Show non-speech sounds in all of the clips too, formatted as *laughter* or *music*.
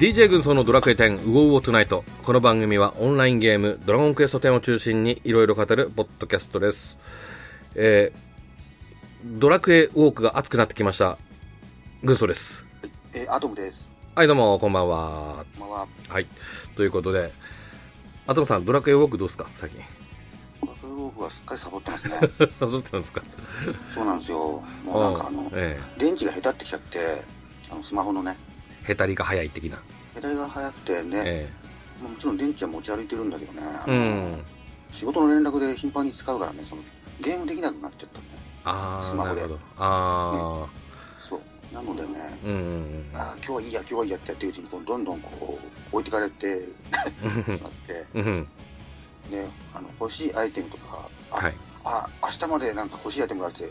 DJ 軍曹のドラクエ10ウォウォトゥナイト。この番組はオンラインゲームドラゴンクエスト10を中心にいろいろ語るポッドキャストです、えー、ドラクエウォークが熱くなってきました。軍曹です。えーアトムです。はいどうもこんばんは。こんばんは。はい。ということでアトムさんドラクエウォークどうですか？最近。バトルウォークはすっかりサボってますね。*laughs* 誘ってたんですか？そうなんですよ。もうなんかあの、え電池が下手ってきちゃって、あのスマホのね、えへたりが早い的なヘタが早くてね、えもちろん電池は持ち歩いてるんだけどね、うん。仕事の連絡で頻繁に使うからね、そのゲームできなくなっちゃったね。あスマホで。そう。なのでね、あうんうん。あー今日はいいや、今日はいいやってやってるうちに、どんどんこう、置いてかれてうんしまって、うんうん。で、あの、欲しいアイテムとか、あ、はい。あ、明日までなんか欲しいアイテムがあって、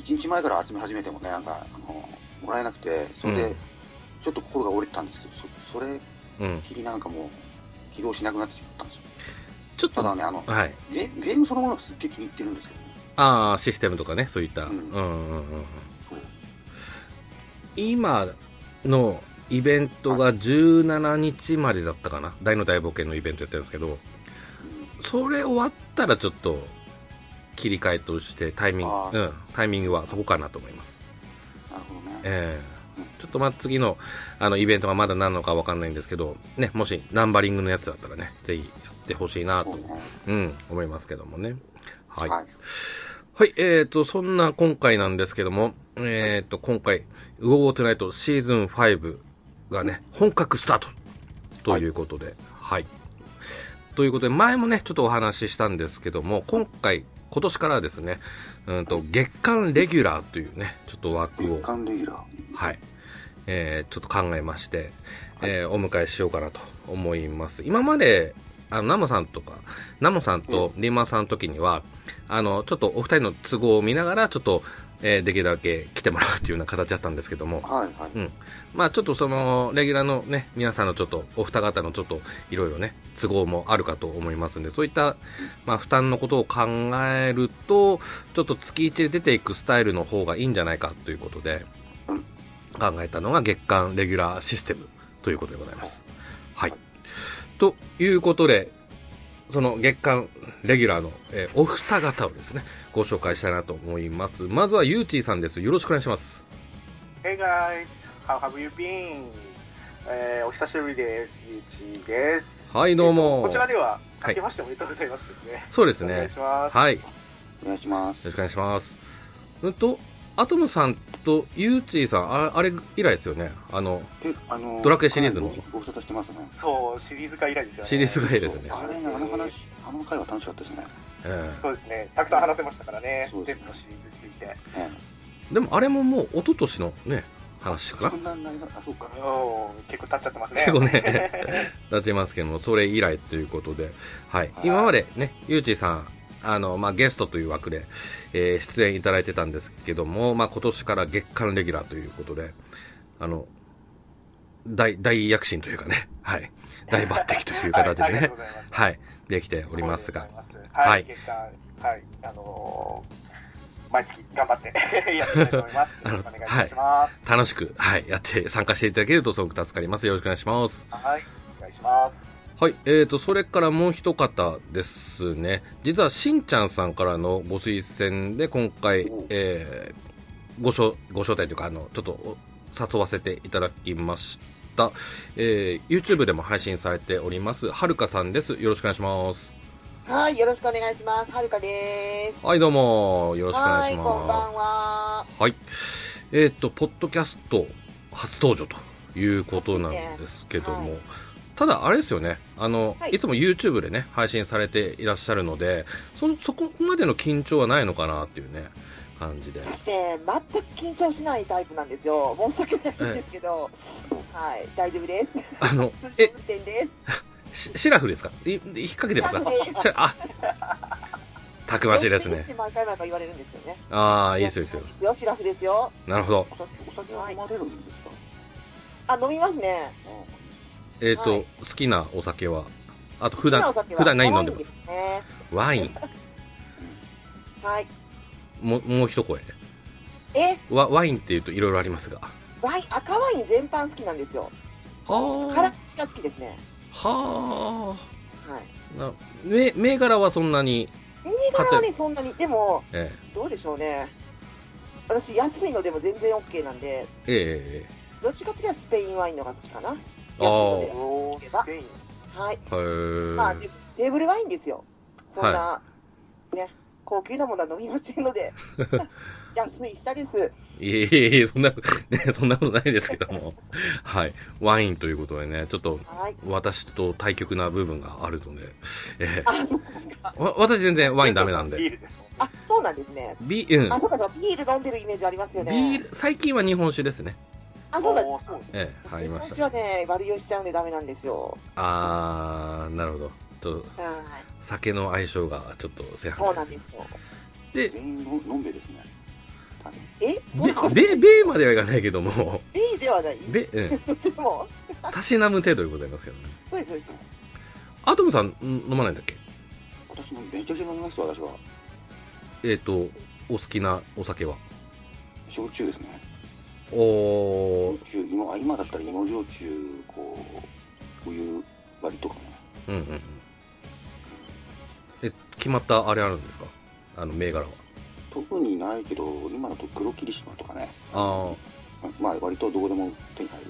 1日前から集め始めてもね、なんか、あの、もらえなくて、それでうん、ちょっと心が折れてたんですけど、そそれうんきりなんかもう、起動しなくなってしまったんですよ。ちょっとただね、あの、はいゲゲームそのものがすっげえ気に入ってるんですけどね。ああ、システムとかね、そういった。ううんんうんうんうん。今のイベントが17日までだったかな。大の大冒険のイベントやってるんですけど、うんそれ終わったらちょっと切り替えとしてタイミンあグ、うん、タイミングはそこかなと思います。なるほどね。えうんえちょっとまあ次のあのイベントがまだ何のかわかんないんですけど、ね、もしナンバリングのやつだったらね、ぜひやってほしいなと、そうね。うん、思いますけどもね。はい。はい。はい、えーと、そんな今回なんですけども、えーと、今回、ウォートゥナイトシーズン5がね、本格スタートということで、はい。ということで、前もね、ちょっとお話ししたんですけども、今回、今年からですね、うんと、月間レギュラーというね、ちょっと枠を。はい、えーちょっと考えまして、えーお迎えしようかなと思います。今まで、あの、ナモさんとか、ナモさんとリーマンさんの時には、あの、ちょっとお二人の都合を見ながら、ちょっと、えーできるだけ来てもらうっていうような形だったんですけども、はいはい。うん。まあちょっとその、レギュラーのね、皆さんのちょっと、お二方のちょっと、いろいろね、都合もあるかと思いますんで、そういった、まあ負担のことを考えると、ちょっと月1で出ていくスタイルの方がいいんじゃないかということでうん、考えたのが月間レギュラーシステムということでございます。はいはい。ということで、その月間レギュラーの、えーお二方をですね、ご紹介したいなと思います。まずはゆうちーさんです。よろしくお願いします。Hey guys, how have you been? えーお久しぶりです。ゆうちです。はい、どうも。えーとこちらでは、はい明けましておめでとうございますですね。そうですねお願いし。ます。はい。よお願いします。ろしくお願いします。うんと、アトムさんとユーチーさん、ああれ以来ですよね。あの、え、あのドラクエシリーズのごご無沙汰してますね。そう、シリーズ化以来ですよね。シリーズ化以来ですねあれね、あの話、あの回は楽しかったですね。えそうですね。たくさん話せましたからね。そうですね全部のシリーズについて。ええでもあれももう一昨年のね、話え。かそんなになります？あ、そうか。結構経っちゃってますね。結構ねなってますけども、それ以来ということで、はい。はい今までね、ユーチーさん、あの、まあ、ゲストという枠で、えー出演いただいてたんですけども、まあ、今年から月間レギュラーということで、あの、大、大躍進というかね、はい。大抜擢という形でねはい。はい、できておりますが、はい。はい月間、はい。あのー毎月頑張って *laughs* やっていきたいと思います。*laughs* あのよろしくお願いいたします。楽しく、はい、やって、参加していただけるとすごく助かります。よろしくお願いします。はい。お願いします。はい、えーと、それからもう一方ですね。実は、しんちゃんさんからのご推薦で、今回お、えーご招、ご招待というか、あの、ちょっとお誘わせていただきました。えー YouTube でも配信されております、はるかさんです。よろしくお願いします。はい、よろしくお願いします。はるかです。はい、どうも、よろしくお願はいい、しこんばんます。は。はい。えっ、と、ポッドキャスト初登場ということなんですけども、はいただ、あれですよね、あの、はいい、つも YouTube でね、配信されていらっしゃるので、そそこまでの緊張はないのかなっていうね、感じで。そして、全く緊張しないタイプなんですよ。申し訳ないんですけど、はい、大丈夫です。あの、*laughs* え運、転です。しシラフですか？い引っ掛けてますか？あ、たくましいですね。毎回毎回言われるんですよね。ああ、いいですよ、いいですよ。シラフですよ。なるほど。お酒は飲まれるんですか？あ、飲みますね。えっ、と、はい好きなお酒は、あと普段普段何飲んでます？ワインすね。ワイン。*laughs* はい。ももう一声。え、ワワインっていうといろいろありますが。ワイン、赤ワイン全般好きなんですよ。は辛口が好きですね。あ。ははい。あ。な銘銘柄はそんなに、銘柄はね、そんなに、でも、えどうでしょうね。私、安いのでも全然 OK なんで、え、ええどっちかというとスペインワインのが好きかな。安いあーのでおースペイン。はい。ええ。まあ、でテーブルワインですよ。そんな、ね、高級なものは飲みませんので、*laughs* 安い下です。いえいえいえ、そんな、ね、そんなことないですけども。はい。ワインということでね、ちょっと、はい。私と対極な部分があるので、えあ、そうですか。えわ私全然ワインダメなんで。ビールです。あ、そうなんですね。ビうんあ、そうかそうか、ビール飲んでるイメージありますよビね。ール、最近は日本酒ですね。あ、そうなんですおーそうですええ、入りまし私た。はね、悪酔いしちゃうんでダメなんですよ。あー、なるほど。ちょっと、はい。酒の相性がちょっと正そうな反んですよ。で、全員ののんべですね。え？べ、べ、べまではいかないけども、ベイではない？べ、うん、*laughs* も。たしなむ程度でございますけどね。そうです、そうです。アトムさん、ん飲まないんだっけ？私もめちゃくちゃ飲みますよ、私は。えっ、と、お好きなお酒は？焼酎ですね。おー、焼酎、今あ今だったら芋焼酎、こう、冬割りとかね。うんうんうん。え、決まったあれあるんですか？あの、銘柄は。特にないけど、今だと黒霧島とかね。あまあ、割とどこでも手に入る。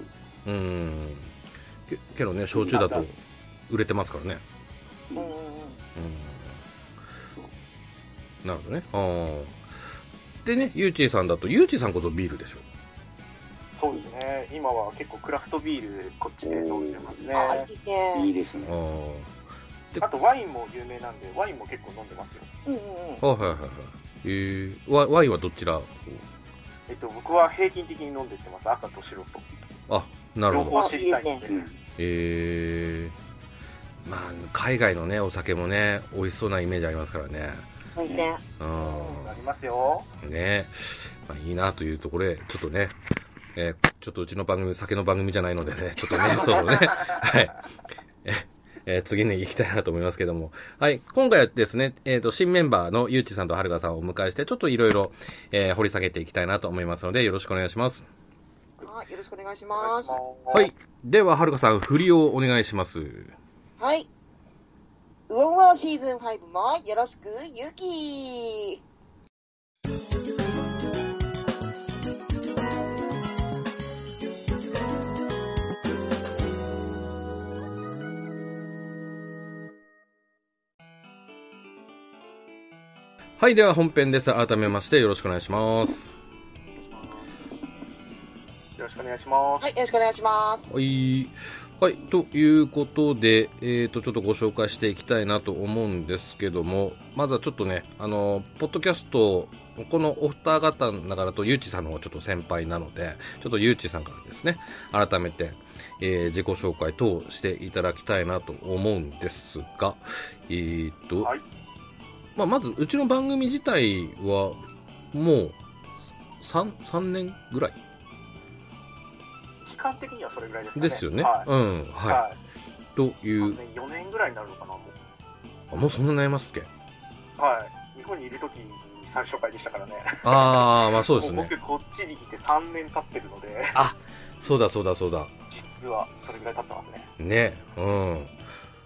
ー、うーん。けけどね、焼酎だと売れてますからね。うん。なるほどね。あー。でね、ゆうちーさんだと、ゆうちーさんこそビールでしょ。そうですね。今は結構クラフトビールこっちで飲んでますね。あ、いいですね。いいですねあ。とワインも有名なんで、ワインも結構飲んでますよ。うんうんうん。はいはいはいはい。えー、ワワインはどちらを？えっと、僕は平均的に飲んでってます。赤と白と。あ、なる両ほど。方知りたいんで。うん。えー、まあ、海外のね、お酒もね、美味しそうなイメージありますからね。そうですね。うありますよ。ん。ねまあ、いいなというところで、ちょっとね、えーちょっとうちの番組、酒の番組じゃないのでね、*laughs* ちょっとね、そうそうね、*laughs* はい。ええー次に行きたいなと思いますけども。はい。今回はですね、えっ、と、新メンバーのゆうちさんとはるかさんをお迎えして、ちょっといろいろ、えー掘り下げていきたいなと思いますので、よろしくお願いします。はい、よろしくお願いしますはい。。では、はるかさん、振りをお願いします。はい。ウオンウオシーズン5もよろしく、ゆきはい。では、本編です。改めまして、よろしくお願いします。よろしくお願いします。はい、よろしくお願いします。はい。はい。ということで、えっ、と、ちょっとご紹介していきたいなと思うんですけども、まずはちょっとね、あの、ポッドキャスト、このお二方の中だと、ゆうちさんの方がちょっと先輩なので、ちょっとゆうちさんからですね、改めて、えー自己紹介等をしていただきたいなと思うんですが、えっ、と、はい。まあ、まず、うちの番組自体は、もう、3、3年ぐらい期間的にはそれぐらいですかね。ですよね。はい。うん、ははい。といい。う3、年、4年ぐらいになるのかな、もあもうそんなになりますっけ？う。はい。日本にいるとき最初回でしたからね。ああ、まあそうですね。も僕、こっちに来て3年経ってるので、あ、そうだそうだそうだ。実はそれぐらい経ってますね。ね、うん。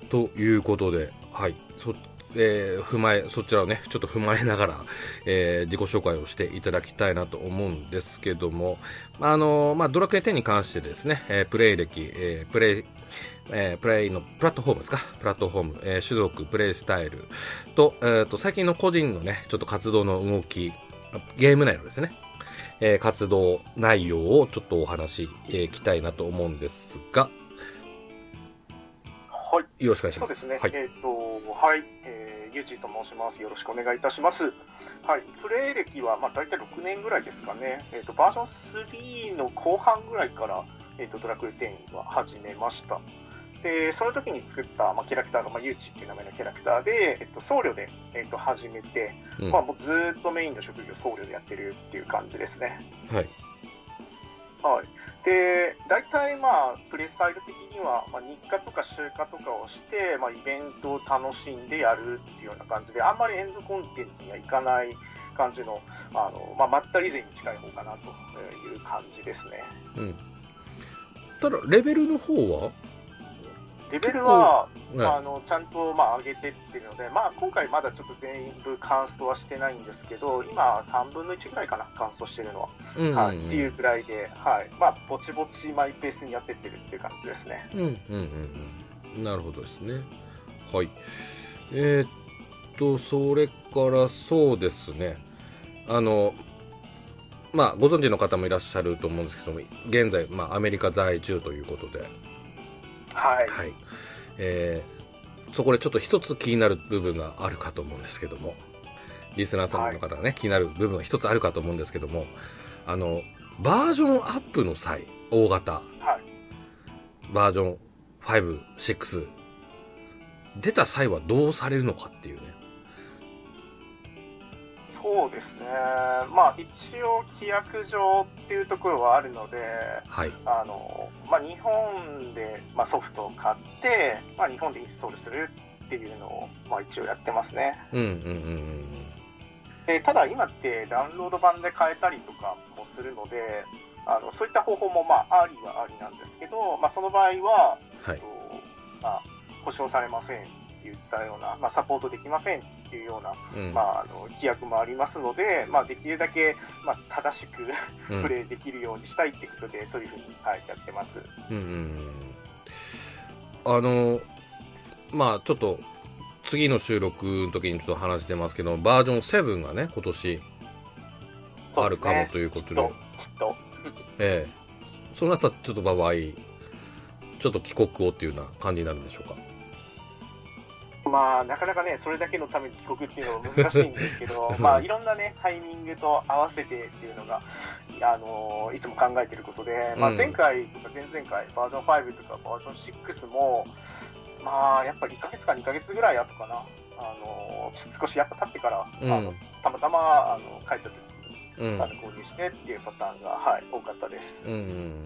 ということで、はい。そ、えー踏まえ、そちらをね、ちょっと踏まえながら、えー自己紹介をしていただきたいなと思うんですけども、あのまあ、ドラクエ10に関してですね、えープレイ歴、えープレイ、えープレイのプラットフォームですか、プラットフォーム、えー種族、プレイスタイルと、えーと、最近の個人のね、ちょっと活動の動き、ゲーム内のですね、えー活動内容をちょっとお話し、えーきたいなと思うんですが、はい。よろしくお願いします。そうですね。はい。えっ、と、はい、えー、ゆうちと申します。よろしくお願いいたします。はい。プレイ歴は、まあ、大体6年ぐらいですかね。えっ、と、バージョン3の後半ぐらいから、えっ、と、ドラクエ10は始めました。で、その時に作った、まあ、キャラクターが、まあ、ゆうちっていう名前のキャラクターで、えっ、と、僧侶で、えっ、と、始めて、うんまあ、僕ずーっとメインの職業僧侶でやってるっていう感じですね。はい。はい。で、大体まあ、プレスタイル的には、まあ、日課とか集課とかをして、まあ、イベントを楽しんでやるっていうような感じで、あんまりエンドコンテンツにはいかない感じの、あの、まあ、まったり勢に近い方かなという感じですね。うん。ただ、レベルの方は？レベルは、ねあのちゃんと、まあ、上げてってるので、まあ、今回まだちょっと全部カンストはしてないんですけど、今、3分の1ぐらいかな、カンストしてるのは。うんうんうんはい、っていうくらいで、はい。まあ、ぼちぼちマイペースにやってってるっていう感じですね。うんうんうんうん。なるほどですね。はい。えーっと、それからそうですね。あの、まあ、ご存知の方もいらっしゃると思うんですけども、現在、まあ、アメリカ在住ということで、はい。はい。えーそこでちょっと一つ気になる部分があるかと思うんですけども、リスナーさんの方がね、気になる部分が一つあるかと思うんですけども、あの、バージョンアップの際、大型、はい。バージョン5、6、出た際はどうされるのかっていうね。そうですね。まあ、一応、規約上っていうところはあるので、はい。あの、まあ、日本で、まあ、ソフトを買って、まあ、日本でインストールするっていうのを、まあ、一応やってますね。うんうんうんでただ、今ってダウンロード版で変えたりとかもするので、あのそういった方法も、まあ、ありはありなんですけど、まあ、その場合は、はいえっとまあ、保証されません言ったような、まあ、サポートできませんっていうような、うん。うん。まあ、あの規約もありますので、まあ、できるだけ、まあ、正しくうんプレイできるようにしたいってことで、そういうふうに、はい、やってます。うんうんうん。あの、まあちょっと、次の収録の時にちょっと話してますけど、バージョン7がね、今年あるかもということで。ええそうなったらちょっと場合、ちょっと帰国をっていうような感じになるんでしょうか？まあ、なかなかね、それだけのために帰国っていうのは難しいんですけど、*laughs* まあ、いろんなね、タイミングと合わせてっていうのが、あのいつも考えてることで、まあ、うん前回とか前々回、バージョン5とかバージョン6も、まあ、やっぱり1ヶ月か2ヶ月ぐらい後かな、あの少しやっぱ経ってから、うんあのたまたまあの帰った時に、うんあの購入してっていうパターンが、はい、多かったです。うんうん。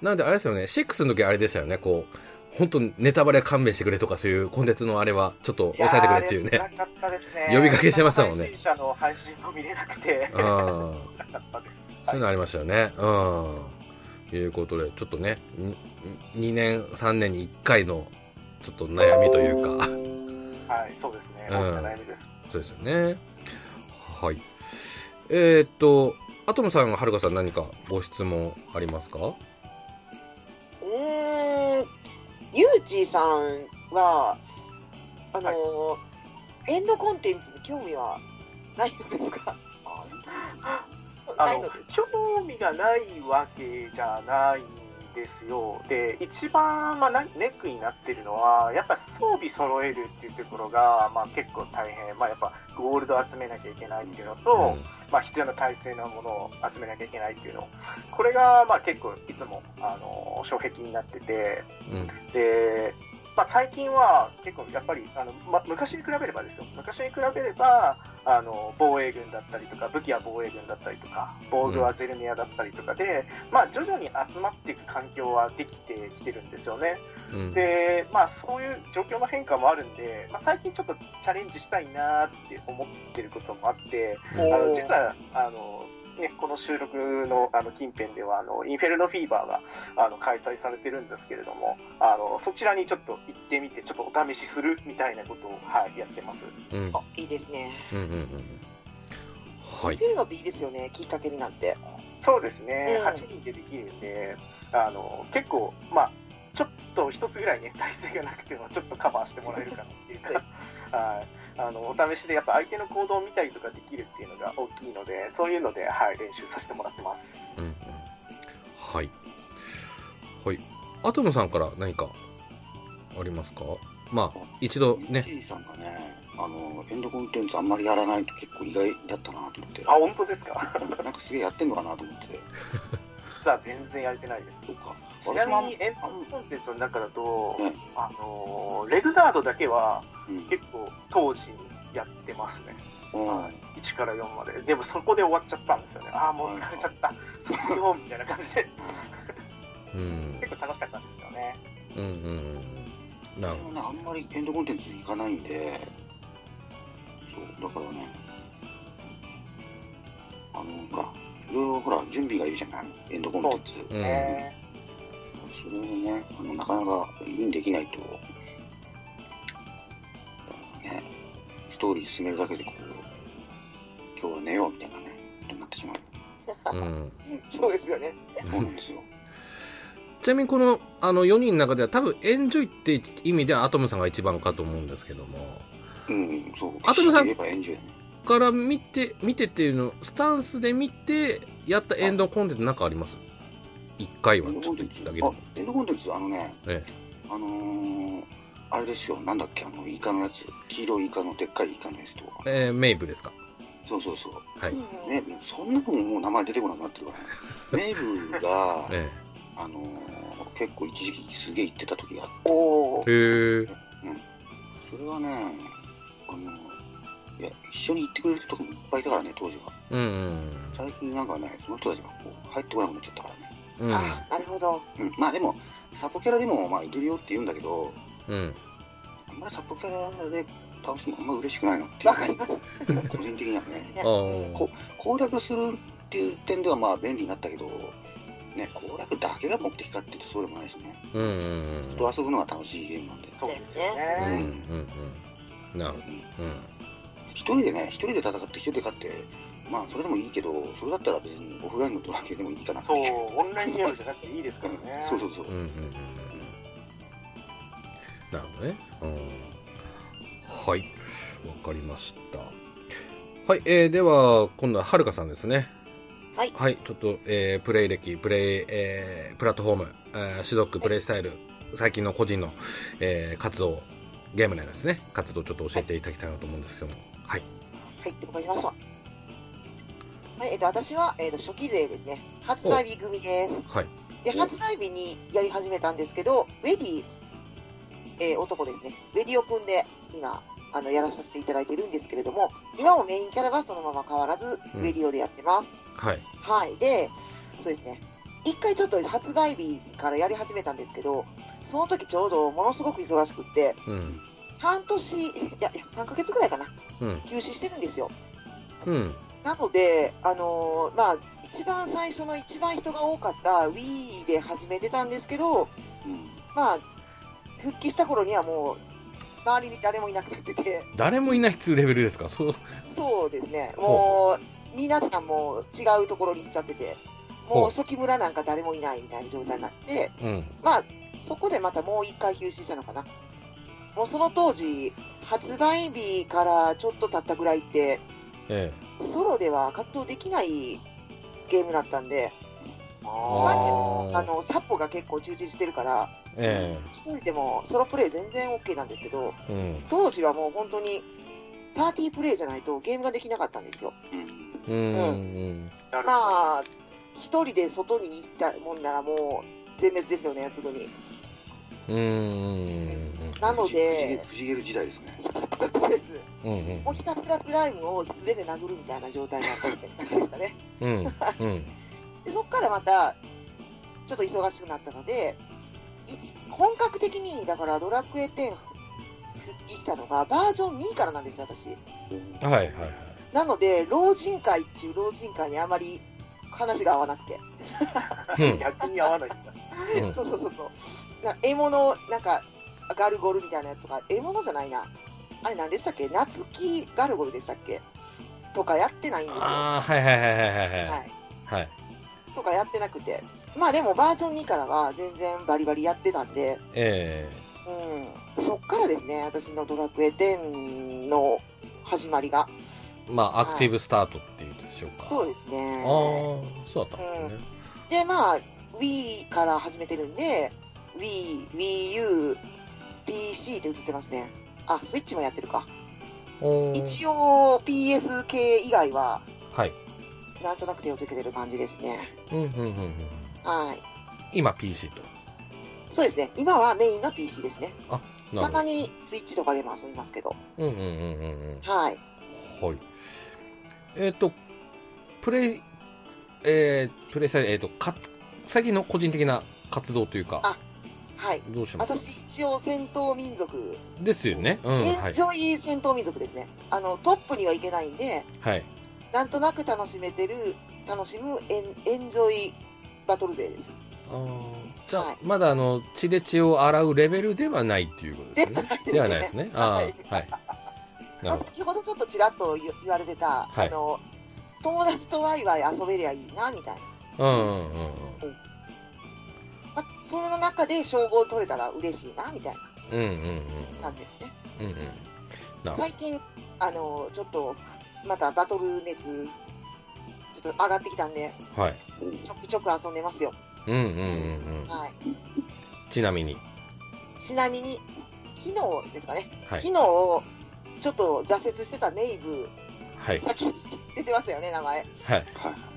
なんであれですよね、6の時あれでしたよね、こう、本当にネタバレ勘弁してくれとかそういうコンテンツのあれはちょっと抑えてくれっていうね。ね呼びかけしてましたもんね配信者の配信も見れなくて。*laughs* そういうのありましたよね。うん。いうことで、ちょっとね、2年、3年に1回のちょっと悩みというか、はい、そうですね。うん悩みです。そうですよね。はい。えー、っと、アトムさん、はるかさん何かご質問ありますか？ユージーさんは、あのーエンドコンテンツに興味はないのですか？あの興味がないわけじゃないんですよ。で、一番、まあ、なネックになってるのは、やっぱ装備揃えるっていうところが、まあ、結構大変。まあ、やっぱゴールド集めなきゃいけないっていうのと、まあ、必要な体制のものを集めなきゃいけないっていうの。これが、まあ、結構いつも、あの、障壁になってて、うん。で、まあ、最近は結構やっぱりあの、ま、昔に比べればですよ、昔に比べればあの防衛軍だったりとか、武器は防衛軍だったりとか、防具はゼルネアだったりとかで、まあ、徐々に集まっていく環境はできてきてるんですよね。うん。で、まあ、そういう状況の変化もあるんで、まあ、最近ちょっとチャレンジしたいなって思ってることもあって、うんあの実はあの、ね、この収録のあの近辺ではあのインフェルノフィーバーがあの開催されてるんですけれどもあのそちらにちょっと行ってみてちょっとお試しするみたいなことを、はい、やってますうん。あいいですね。うんうんうん。はい見。るのっていいですよね、きっかけになって。そうですね、うん8人でできるんであの結構まあちょっと一つぐらいね体制がなくてもちょっとカバーしてもらえるかなっていうかはい *laughs* あのお試しでやっぱ相手の行動を見たりとかできるっていうのが大きいのでそういうので、はい、練習させてもらってますうんうん。はい。はい。アトムさんから何かありますか？まあ、一度ね、さんがね、あの、エンドコンテンツあんまりやらないと結構意外だったなと思って。あ本当ですか？なんかすげえやってんのかなと思って。*laughs* 実は全然やれてないですそうか。ちなみにエンあドコンテンツの中だと、ねあのレグザードだけはうん。結構当時にやってますねうん1から4まで。でもそこで終わっちゃったんですよね。ああ、もう疲れちゃった。卒業みたいな感じで。うん。結構楽しかったんですよね。うんうんうん。なるほでもね、あんまりエンドコンテンツ行かないんで、の、ほら、準備がいるじゃないエンドコンテンツ。うんねそれをね、あのなかなかインできないと、ね、ストーリー進めるだけでこう、今日は寝ようみたいなね、ことになってしまう。うん。*laughs* そうですよね。そうなんですよ。ちなみにこのあの4人の中では多分エンジョイって意味ではアトムさんが一番かと思うんですけども、うん、そう。あとのさん言えばエンジョイね。から見て、見てっていうの、スタンスで見て、やったエンドコンテンツなんかあります？一回はちょっとコンテンツ？言ったけエンドコンテンツ、あのね、えあのー、あれですよ、なんだっけ、あの、イカのやつ。黄色いイカのでっかいイカのやつとか。ええーメイブですか？そうそうそう。はい。うんね、そんなのももう名前出てこなくなってるからね。*laughs* メイブが、えあのー結構一時期すげえ行ってた時があって、おえー。へえ。それはね、あのいや、一緒に行ってくれる人とかもいっぱいいたからね、当時は。うんうん最近なんかね、その人たちがこう入ってこなくなっちゃったからね。うん。うん。あ、なるほど。うん、まあでも、サポキャラでもまあいるよって言うんだけど、うん。あんまりサポキャラで倒すのあんま嬉しくないなっていうわかります。個人的にはね。*laughs* ああ。こ攻略するっていう点ではまあ便利になったけど、ね、攻略だけが目的かっていうとそうでもないしね。うんうんうん。人と遊ぶのが楽しいゲームなんで。そうですようんね。うんうん。なるほど。一人でね、一人で戦って一人で勝って、まあそれでもいいけど、それだったら別にオフラインのドラケでもいいかなってそうオンラインゲームじゃなくていいですからね。*laughs* そうそうそううん。うんうんうん。なるほどね。うん。はい。わかりました。はい。えー、では、今度ははるかさんですね。はい。はい。ちょっと、えー、プレイ歴、プレイ、えー、プラットフォーム、えー、種族、プレイスタイル、最近の個人の、えー、活動、ゲーム内ですね。活動をちょっと教えていただきたいなと思うんですけども。はい。はい、わかりました。はい、えっ、と、私は、えっ、と、初期勢ですね。発売日組です。はい。で、発売日にやり始めたんですけど、ウェディ、えー男ですね。ウェディを組んで、今、あの、やらさせていただいてるんですけれども、今もメインキャラはそのまま変わらず、ウうんェディオでやってます。はい。はい。で、そうですね。一回ちょっと発売日からやり始めたんですけど、その時ちょうどものすごく忙しくって、うん。半年、いや、いや3ヶ月ぐらいかな、うん。休止してるんですよ。うん。なので、あのーまあ、一番最初の一番人が多かった Wii で始めてたんですけど、うんまあ、復帰した頃にはもう、周りに誰もいなくなってて、誰もいないっつうレベルですか？そう。そうですね、もう、皆さんも違うところに行っちゃってて、もう初期村なんか誰もいないみたいな状態になって、うん。まあ、そこでまたもう一回休止したのかな。もうその当時、発売日からちょっと経ったぐらいって、えソロでは活動できないゲームだったんで、あ今あの、サポが結構充実してるから、え。え一人でもソロプレイ全然 OK なんですけど、え。うん。当時はもう本当に、パーティープレイじゃないとゲームができなかったんですよ。うんうん。うん。まあ、一人で外に行ったもんならもう、全滅ですよね、すぐに。うん。うん。なので、フジゲル時代ですね。うん。うんもうひたすらプライムを素手で殴るみたいな状態になったみたいな感じでしたね。うん。うん。*laughs* で、そこからまた、ちょっと忙しくなったので、い本格的に、だからドラクエ10復帰したのがバージョン2からなんですよ、私。はいはいはい。なので、老人会っていう老人会にあまり話が合わなくて。うん。*laughs* 逆に合わないんだ。う *laughs* んそうそうそうそう。な獲物、なんか、ガルゴルみたいなやつとか、獲物じゃないな。あれ何でしたっけ？夏木ガルゴルでしたっけ？とかやってないんですよ。はああ、はいはいはいはいはいはい。い。はい。とかやってなくて。まあでもバージョン2からは全然バリバリやってたんで、えうん。そっからですね、私のドラクエ10の始まりが。えまあ、アクティブスタートっていうんでしょうか。そうですね。ああ、そうだったんですね。で、まあ、Wii から始めてるんで、Wii、Wii U、PC で映ってますね。あ、スイッチもやってるか。一応 PS 系以外は、はい。なんとなく手をつけてる感じですね。うんうんうんうん。はい。今 PC と。そうですね。今はメインが PC ですね。あ、なたまるほど。にスイッチとかでも遊びますけど。うんうんうんうんはい。うん。はい。えっ、と、プレイ、えー、プレイサイえっ、と、か、最近の個人的な活動というか、あはい。どうします？私、一応戦闘民族、ですよね。うん、はいエンジ。ョイ戦闘民族ですね。あの、トップにはいけないんで、はい。なんとなく楽しめてる、楽しむエンエンジョイバトル勢です。あーじゃあ、はいまだあの血で血を洗うレベルではないっていうことですよね。ででははないいですすねあはいーはい。なるほ先ほどちょっとちらっと言言われてた、はいあの、友達とワイワイ遊べりゃいいな、みたいな。ど。うんうんうんうん。まあ、その中で称号取れたら嬉しいな、みたいうんうんうんな感じですね。うん。うん。最近、あの、ちょっと、またバトル熱、ちょっと上がってきたんで、はい。ちょくちょく遊んでますよ。うんうんうんうん。はい。ちなみに。ちなみに、昨日ですかね、はい昨。日、ちょっと挫折してたメイブ、はい。さっき出てますよね、名前。はい。はい。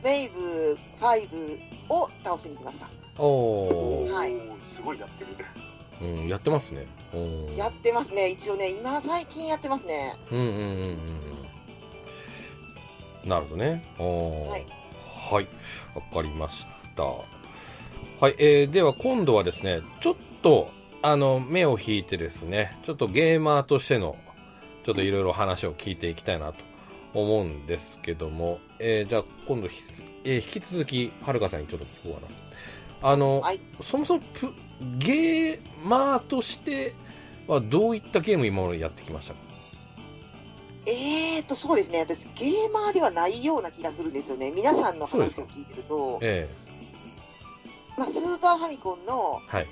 メイブ5を倒しに来ました。おー。はいすごいやってる。うん、やってますね。やってますね、一応ね、今最近やってますね。うんうんうんうんうん。なるほどね。はい。はい。わかりました。はい。えー、では今度はですね、ちょっと、あの、目を引いてですね、ちょっとゲーマーとしての、ちょっといろいろ話を聞いていきたいなと思うんですけども、えー、じゃあ今度ひ、えー引き続き、はるかさんにちょっと聞こうかな。あの、はい。そもそもプゲーマーとしてはどういったゲーム今までやってきました？かえーと、そうですね、私、ゲーマーではないような気がするんですよね。皆さんの話を聞いてると、えまあ、スーパーファミコンの、えはい。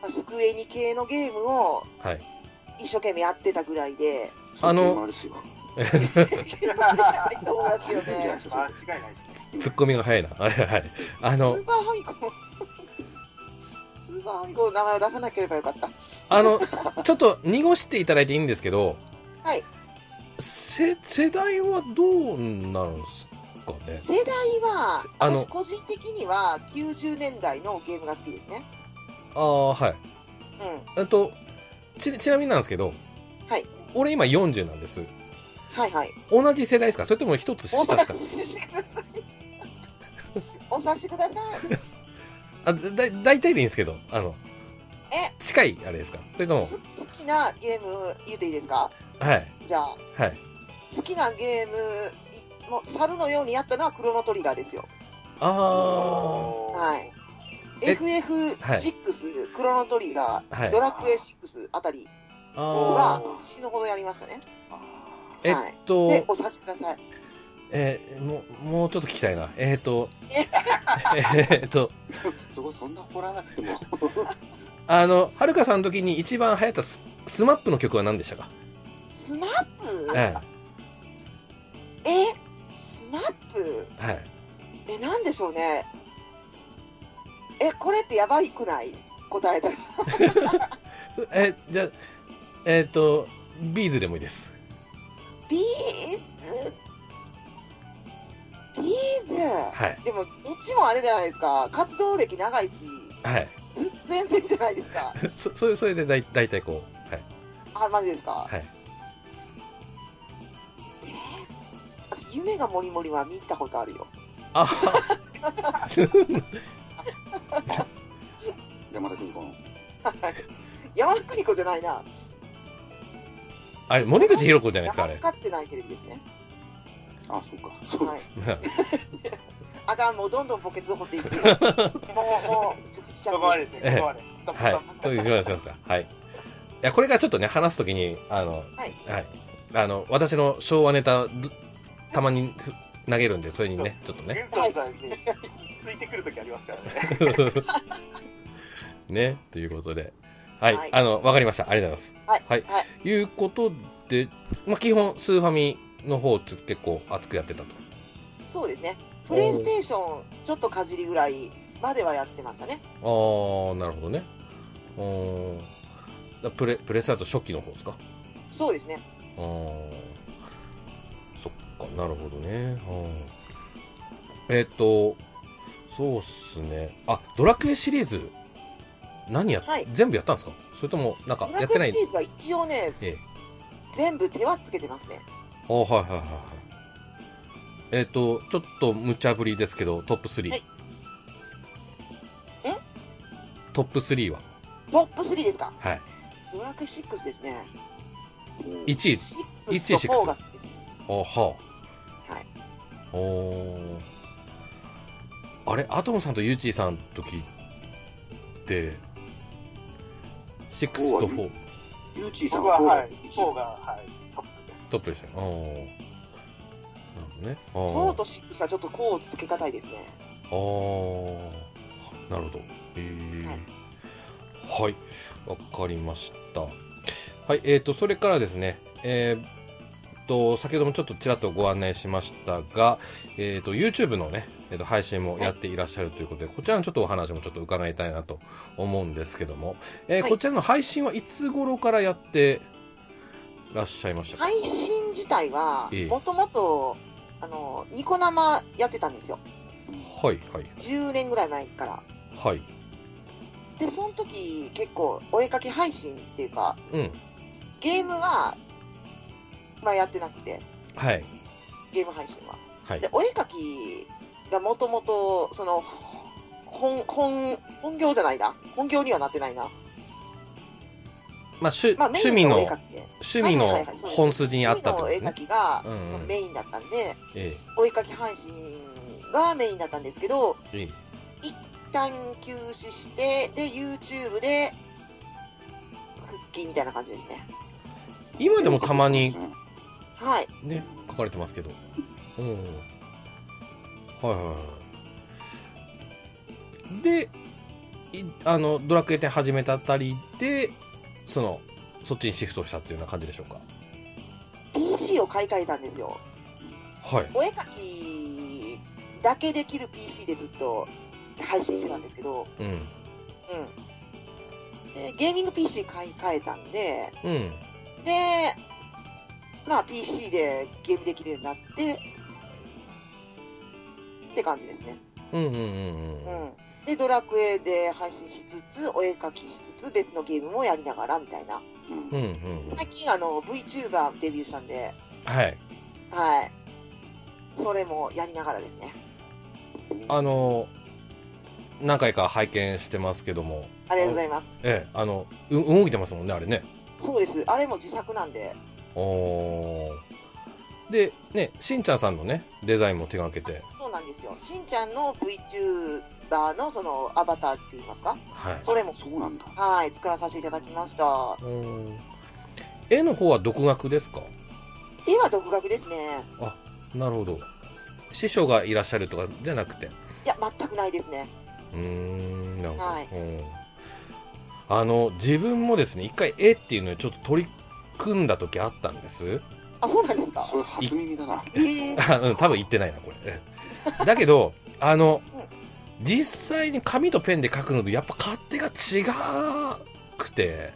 まあスクエニ系のゲームをはい。一生懸命やってたぐらいで、あのそうですよ。ね。間違いない。ツッコミが早いな。はいはい。あスのー、パーファミコン、スーパーファミコンの名前を出さなければよかった。あの、ちょっと濁していただいていいんですけど、はい。せ世代はどうなんですかね？世代は、あの私個人的には90年代のゲームが好きですね。ああ、はい。うん。えっと、ち、ちなみになんですけど、はい。俺今40なんです。はいはい。同じ世代ですか？それとも一つお下ですか？察しください。お察しください。あだ、だいたいでいいんですけど、あの、え、近いあれですか？それとも、す好きなゲーム言っていいですか？はい。じゃあ、はい。好きなゲーム、いもう猿のようにやったのはクロノトリガーですよ。あはい。え？FF6、クロノトリガー、はいドラクエ6あたりあ、は死ぬほどやりましたね。えっと、で、お察しください。えーもう、もうちょっと聞きたいな。えっ、と、*laughs* ええっと、そこそんな掘らなくても。*laughs* あの、はるかさんの時に一番流行ったススマップの曲は何でしたか？スマップ？ええスマップ？えはい。え、なんでしょうね。え、これってやばいくない？答えたら。*laughs* え、じゃあ、えっ、と、ビーズでもいいです。ビーズビーズはい。でも、どっちもあれじゃないですか。活動歴長いし、はい。全然じゃないですか。*laughs* そ、それ、それでだい大体こう、はい。あ、マジですか？はい。私、夢がもりもりは見たことあるよ。あ *laughs* 山田邦子の。*laughs* 山田邦子じゃないな。あれ、森口博子じゃないですか、あれ。使ってないテレビですね。あ、そうか。はい。*laughs* あかん、もうどんどんポケツを掘っていく。*laughs* もう、もう、しちゃそこまでですね、ええそこまで。ストップストッはいプ。そうしましょうか。はい。いや、これがちょっとね、話すときに、あの、はい。はい。あの、私の昭和ネタ、どたまにふ投げるんで、それにね、ちょっとね。ゲンさんについてくるときありますからね。*laughs* そうそうそうね、ということで。はい、はいあの、わかりました。ありがとうございます。はい。はいはい。いうことで、まあ、基本、スーファミの方って結構熱くやってたと。そうですね。プレイステーション、ちょっとかじりぐらいまではやってましたね。あー、なるほどね。うーん。だプレ、プレステだと初期の方ですか？そうですね。あー。そっか、なるほどね。うんえっ、と、そうっすね。あ、ドラクエシリーズ、何やっ、はい全部やったんですか？それとも、なんかドやってない？シリーズは一応ね、ええ。全部手はつけてますね。あはいはいはいはい。えっ、と、ちょっと無茶ぶりですけど、トップ3。はいトップ3は？トップ3ですか？はい。ドラクエ6ですね。1位。6と4が好きです。あははい。あ。おーあれ、アトムさんとユーチーさんの時、って、6と4、ユーチーさん僕は、ははい、4が、はい、トップです。トップでしたね。なるほどね。あ4と6はちょっとこうつけがたいですね。あーなるほど。えーはい。わ、かりました。はい、えーと、それからですね、えーと、先ほどもちょっとちらっとご案内しましたが、えーと、YouTube のね、えーと、配信もやっていらっしゃるということで、こちらのちょっとお話もちょっと伺いたいなと思うんですけども、えーはいこちらの配信はいつ頃からやってらっしゃいましたか、配信自体はええ、もともと、あの、ニコ生やってたんですよ。はい、はい、10年ぐらい前から。はい。で、その時、結構、お絵描き配信っていうか、うん。ゲームは、まあやってなくて、はい。ゲーム配信は。はいで、。お絵描きがもともと、その、本、本、本業じゃないな。本業にはなってないな。まあ、趣まあ、メイ趣味の。趣味の本筋にあったとね趣味。のお絵描きが、うんうんメインだったんで、えお絵描き配信がメインだったんですけど、えええ一旦休止して、で、YouTube で、復帰みたいな感じですね。今でもたまにはい。ね、書かれてますけど。うん。はいはいはい。で、いあの、ドラクエ10始めたあたりで、その、そっちにシフトしたっていうような感じでしょうか。PC を買い替えたんですよ。はい。お絵描きだけできる PC でずっと配信してたんですけど、うん。うん。でゲーミング PC 買い替えたんで、うん。で、まあ PC でゲームできるようになって、って感じですね。うんうんうんううん。ん。で、ドラクエで配信しつつ、お絵描きしつつ、別のゲームもやりながらみたいな。うんうん。最近、あの、VTuber デビューしたんで、はい。はい。それもやりながらですね。あの、何回か拝見してますけども、ありがとうございます。ええ、あの、う動いてますもんね、あれね。そうです。あれも自作なんで。で、ね、しんちゃんさんのね、デザインも手掛けて、そうなんですよ。しんちゃんの VTuber のそのアバターって言いますか？はい。それも、そうなんだ。はい、作らさせていただきました。うーん絵の方は独学ですか？絵は独学ですね。なるほど。師匠がいらっしゃるとかじゃなくて。いや、全くないですね。うーん、なるほど。はいうんあの、自分もですね、一回絵っていうのにちょっと取り組んだ時あったんです？あ、そうなんですか？それ初耳だな。えー、あうん、多分言ってないな、これ。だけど、あの、実際に紙とペンで書くのとやっぱ勝手が違くて、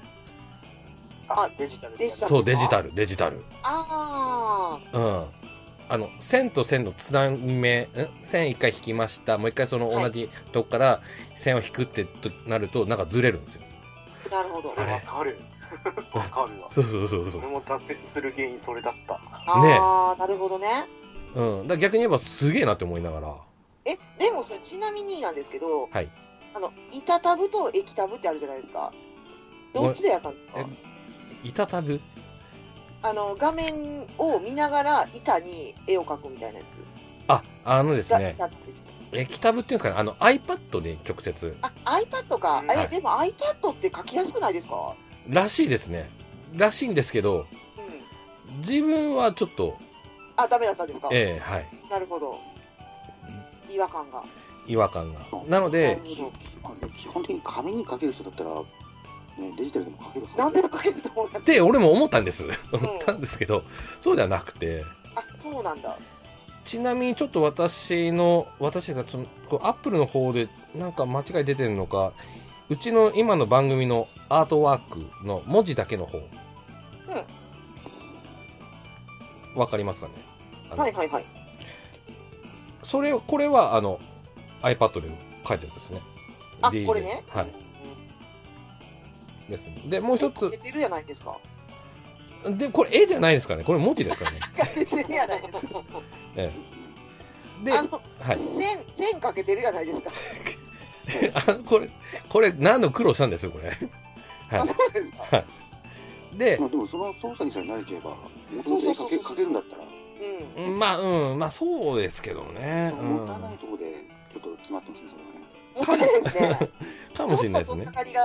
あデジタルデジタルそう、デジタル、デジタル。あうん。あの、線と線のつなぎ目、ん線一回引きました。もう一回その同じとこから線を引くってとなると、なんかずれるんですよ。ー、なるほど。あれ？わかる。*laughs* わかるわ。そうそうそうそう俺。も挫折する原因それだった。あー、なるほどね。うん。だ逆に言えばすげえなって思いながら。え、でもそれちなみになんですけど、はい。あの、板タブと液タブってあるじゃないですか。どっちでやったんですか板タブ？あの、画面を見ながら板に絵を描くみたいなやつ。あ、あのですがね、液タブっていうんですかね、あの iPad で直接、あ、iPad か。うんえ、はいでも iPad って書きやすくないですか？らしいですね。らしいんですけど、うん。自分はちょっと、あ、ダメだったんですか？ええはい。なるほど。違和感が。違和感が。なので、基本的に紙に書ける人だったら、ね、デジタルでも書けるはずど。何でも書けると思います。って俺も思ったんです。思ったんですけど、そうではなくて、あ、そうなんだ。ちなみにちょっと私の、私がちょっと、アップルの方でなんか間違い出てるのか、うちの今の番組のアートワークの文字だけの方。わかりますかね？はいはいはい。それを、これはあの iPad で書いたやつですね。あ、DJ これね？はい。ですね。で、もう一つ出、てるじゃないですか？で、これ絵じゃないですかね。これ文字ですからね。出てるじゃないですか。*laughs* ええで、あの、はい。線、線かけてるじゃないですか。*laughs* *laughs* あこれ、これ何度苦労したんですよ、これ。あ、*laughs* はそうですか。い。でま、あでもその操作にさえ慣れちゃえば、もともと絵書け書けるんだったら、うん。うんまあ、うん、まあそうですけどね。うんもったいないところでちょっと詰まってますね、それはね。もったいないですね。かもしれないですねちょっと。かかりが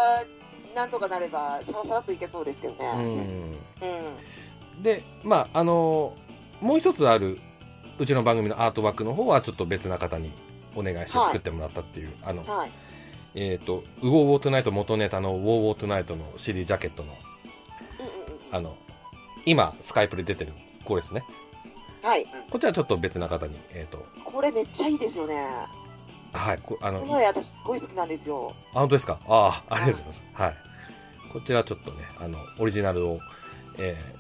なんとかなれば、さらさらっといけそうですけどうね。ん。うん。で、まあ、あのもう一つある、うちの番組のアートワークの方は、ちょっと別な方にお願いして作ってもらったっていう、あの、はい。えっ、と、ウォーウォートゥナイト元ネタのウォーウォートゥナイトの CD ジャケットの、うんうんうん。あの、今、スカイプで出てる、これですね。はい。こっちはちょっと別な方に、えっ、と、これめっちゃいいですよね。はい、こあの、私すごい好きなんですよ。あ、本当ですか？ああ、ありがとうございます。はい。こちらちょっとね、あの、オリジナルを、えー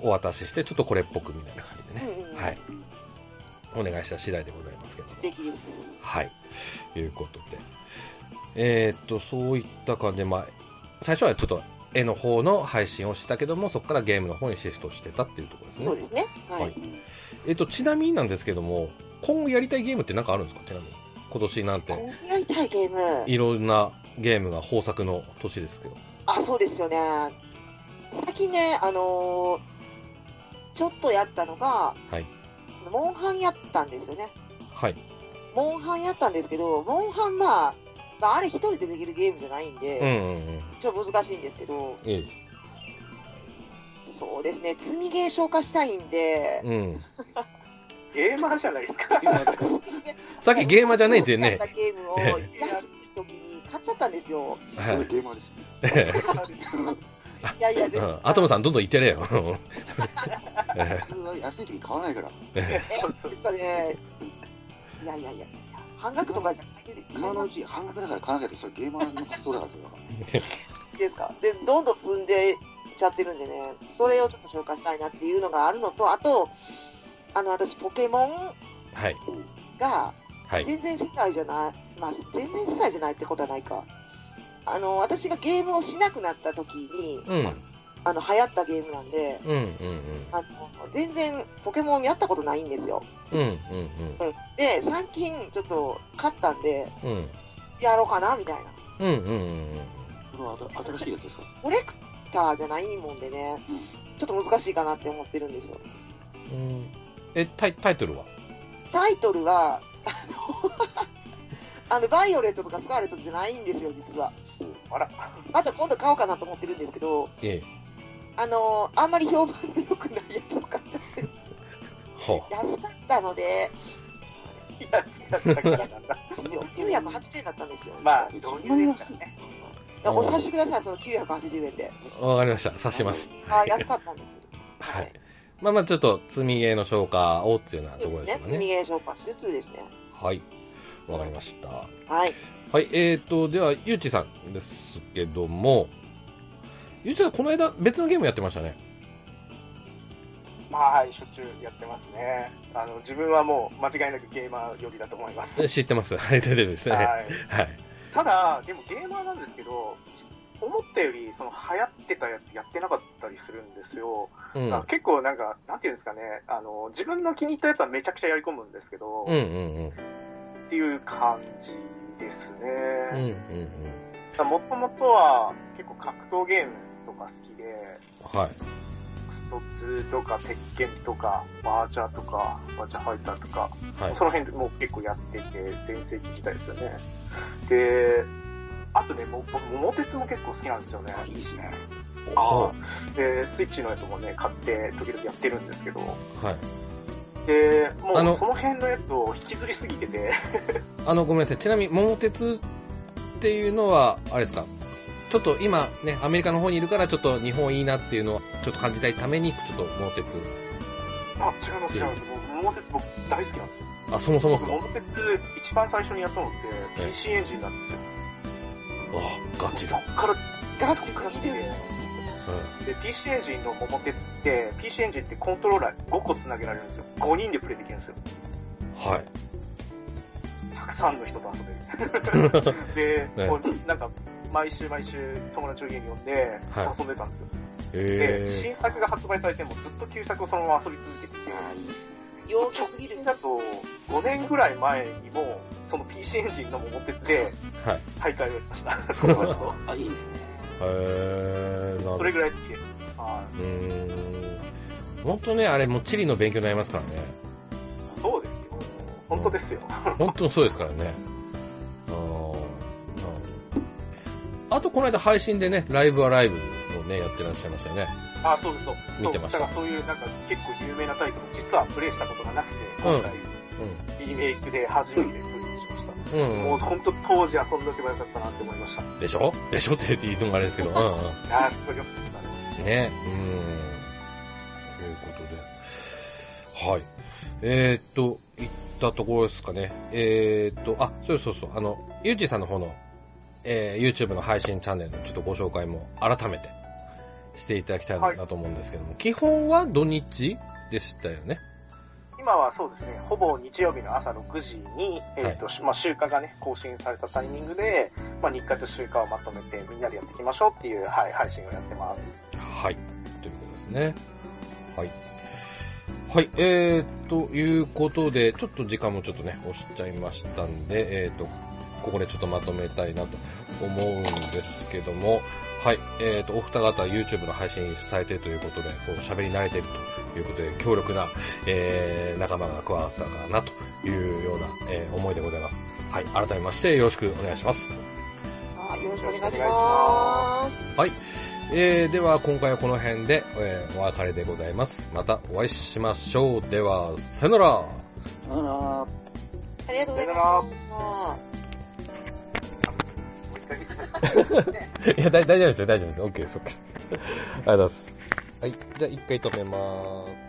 お渡しして、ちょっとこれっぽくみたいな感じでね、うんうんうんはい。お願いした次第でございますけども。はい。いうことで。えーっと、そういった感じで、まあ、最初はちょっと絵の方の配信をしてたけども、そこからゲームの方にシフトしてたっていうところですね。そうですね。はい。はいえーっと、ちなみになんですけども、今後やりたいゲームって何かあるんですか？ちなみに。今年なんて、今やりたいゲーム？いろんなゲームが豊作の年ですけど。あ、そうですよね。最近ね、あのーちょっとやったのが、はい。モンハンやったんですよね。はい。モンハンやったんですけど、モンハンまあ、まあ、あれ一人でできるゲームじゃないんで、うんうんうん。ちょっと難しいんですけど、えそうですね、積みゲー消化したいんでえ。、うん。*laughs* ゲーマーじゃないですか。*laughs* さっきゲーマーじゃねえってねやっ。たゲームをやる時に買っちゃったんですよ。はい。ゲーマーですね。*laughs* いやいや。アトムさん、どんどん言ってれよ。*laughs* 安い時買わないから。えいやいやいや、半額とか今のうち半額だから買わなきゃゲーマーの発想だから、それは。*laughs* いいですか？で、どんどん積んでいっちゃってるんでね、それをちょっと紹介したいなっていうのがあるのと、あと、あの、私、ポケモンはい。がはい。全然世界じゃない、まあ、全然世界じゃないってことはないか。あの、私がゲームをしなくなった時に、うん。あの、流行ったゲームなんで、うんうんあの、全然ポケモンやったことないんですよ。うん。うんうんうん。で、最近ちょっと買ったんで、うん。うん。やろうかな、みたいな。うんうんうんこれは新しいやつですか？コレクターじゃないもんでね、ちょっと難しいかなって思ってるんですよ。うん。うん。え、タイタイトルは？タイトルは、あの、*laughs* あのバイオレットとかスカーレットじゃないんですよ、実は。あら、また今度買おうかなと思ってるんですけど、ええ。あの、あんまり評判で良くないやつを買っちゃって、ほ安かったので、いや、違ったからなんだ。980円だったんですよ。まあ、導入ですからね。お察しください、その980円で。う。わかりました。察します。あ安かったんです。はい。まあまあ、ちょっと、積みゲーの消化をっていうようなところです。かね。積みゲー消化しつつですね。はい。わかりました。はい。はい。えーと、では、ゆうちさんですけども、ゆうちさん、この間、別のゲームやってましたね。まあ、はい、しょっちゅうやってますね。あの、自分はもう間違いなくゲーマー寄りだと思います。え知ってます。はい、出てるですね。はい。はい。ただ、でもゲーマーなんですけど、思ったより、その流行ってたやつやってなかったりするんですよ。うん。あ結構なんか、なんていうんですかね、あの、自分の気に入ったやつはめちゃくちゃやり込むんですけど、うんうんうん。っていう感じですうんうんね。うん。もともとは結構格闘ゲームとか好きで、はい。スト2とか、鉄拳とか、バーチャーとか、バーチャーファイターとか、はい。その辺でもう結構やってて、全盛期時代ですよね。で、あとね、僕、桃鉄も結構好きなんですよね。いいですね。はで、スイッチのやつもね、買って、時々やってるんですけど、はい。で、もあのうその辺のやつを引きずりすぎてて、あの、ごめんなさい。ちなみに、桃鉄っていうのは、あれですか？ちょっと今ね、アメリカの方にいるから、ちょっと日本いいなっていうのを、ちょっと感じたいために、ちょっと桃鉄。あ、違います、違います。桃鉄僕大好きなんですよ。あ、そもそも桃鉄一番最初にやったのってええ PC エンジンなんですよ。あ、ガチだ。そっからガチそっからすぎる。で、PC エンジンの桃鉄って、PC エンジンってコントローラー5個繋げられるんですよ。5人でプレイできるんですよ。うん。はい。たくさんの人と遊べる。*laughs* で、ねこうなんか、毎週毎週友達を家に呼んで、はい遊んでたんですよ。で、へ新作が発売されてもずっと旧作をそのまま遊び続けてて、陽気すぎるだと5年ぐらい前にも、その PC エンジンの桃鉄でー。はい。大会をやりました。*laughs* あ、いいですね。へー、なるほど。それぐらい好きです。はうーん。本当ね、あれ、もう地理の勉強になりますからね。い。そうですよ。本当ですよ。*laughs* 本当にそうですからね。あとこの間配信でね、ライブはライブをね、やってらっしゃいましたよね。あ、そうですそう。見てましただからそういうなんか結構有名なタイトル、実はプレイしたことがなくて、今回、リメイクで初めてプ。うん。うん。もう本当当時遊んどけばよかったなって思いました。でしょ？でしょ？って言うのがあれですけど。うんうん。あー、すごいよかったです。ね。うん。ということで。はい。えー、っと、いったところですかね。えー、っと、あ、そうそうそう。あの、ゆうちさんの方の、えー、YouTube の配信チャンネルのちょっとご紹介も改めてしていただきたいなと思うんですけども、基本は土日でしたよね？今はそうですね、ほぼ日曜日の朝6時に、えっ、と、まあ、週間がね、更新されたタイミングで、まあ、日課と週間をまとめてみんなでやっていきましょうっていう、はい、配信をやってます。はい。ということですね。はい。はい。えー、ということで、ちょっと時間もちょっとね、押しちゃいましたんで、えー、と、ここでちょっとまとめたいなと思うんですけども、はい。えー、と、お二方 YouTube の配信されているということで、こう喋り慣れているということで、強力な、えー、仲間が加わったかなというような、えー思いでございます。はい。改めましてよろしくお願いします。はい、よろしくお願いします。はい。えー、では今回はこの辺で、えーお別れでございます。またお会いしましょう。では、さよなら。あらありがとうございさよます。いや、大丈夫ですよ、大丈夫ですよ。OK です、OK。ありがとうございます。はい。じゃあ、一回止めまーす。